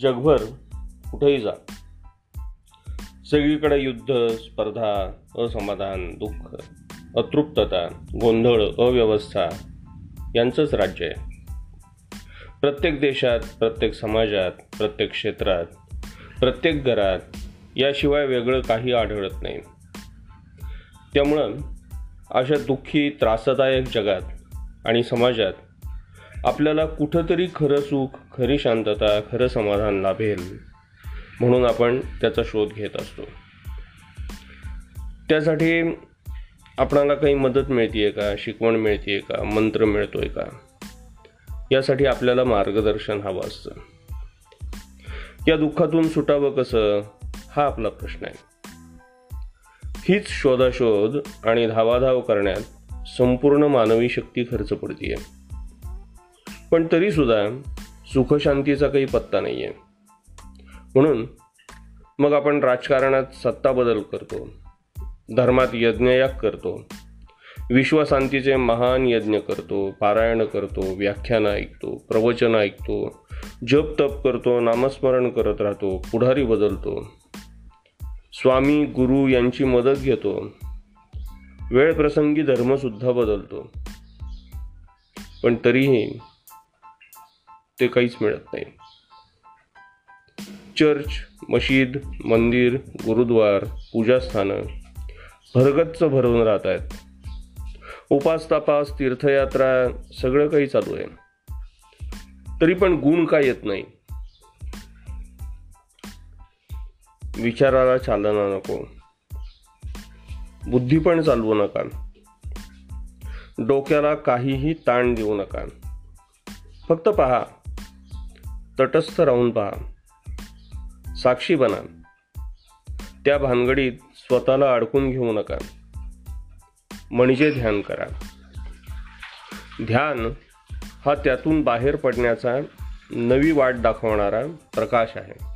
जगभर कुठेही जा. सगळीकडे युद्ध स्पर्धा असमाधान दुःख अतृप्तता गोंधळ अव्यवस्था यांचंच राज्य आहे. प्रत्येक देशात प्रत्येक समाजात प्रत्येक क्षेत्रात प्रत्येक घरात याशिवाय वेगळं काही आढळत नाही. त्यामुळं अशा दुःखी त्रासदायक जगात आणि समाजात आपल्याला कुठंतरी खरं सुख खरी शांतता खरं समाधान लाभेल म्हणून आपण त्याचा शोध घेत असतो. त्यासाठी आपणाला काही मदत मिळते का? शिकवण मिळते का? मंत्र मिळतोय का? यासाठी आपल्याला मार्गदर्शन हवं असतं. या दुःखातून सुटावं कसं? हा आपला प्रश्न आहे. हीच शोधाशोध आणि धावाधाव करण्यात संपूर्ण मानवी शक्ती खर्च पडतीये. पण तरीसुद्धा सुखशांतीचा काही पत्ता नाही आहे म्हणून मग आपण राजकारणात सत्ता बदल करतो धर्मात यज्ञयाग करतो विश्वशांतीचे महान यज्ञ करतो पारायण करतो व्याख्यानं ऐकतो प्रवचन ऐकतो जप तप करतो नामस्मरण करत राहतो पुढारी बदलतो. स्वामी गुरु यांची मदत घेतो. वेळ प्रसंगी धर्मसुद्धा बदलतो. पण तरीही ते काहीच मिळत नाही. चर्च मशीद मंदिर गुरुद्वार पूजास्थानं भरगच्च भरून राहत आहेत. उपास तपास तीर्थयात्रा सगळं काही चालू आहे. तरी पण गुण काय येत नाही? विचाराला चालना नको. बुद्धी पण चालवू नका. डोक्याला काहीही ताण देऊ नका. फक्त पहा. तटस्थ राहून पहा. साक्षी बना. त्या भानगडीत स्वतःला अडकून घेऊ नका. म्हणजे ध्यान करा. ध्यान हा त्यातून बाहेर पडण्याचा नवी वाट दाखवणारा प्रकाश आहे.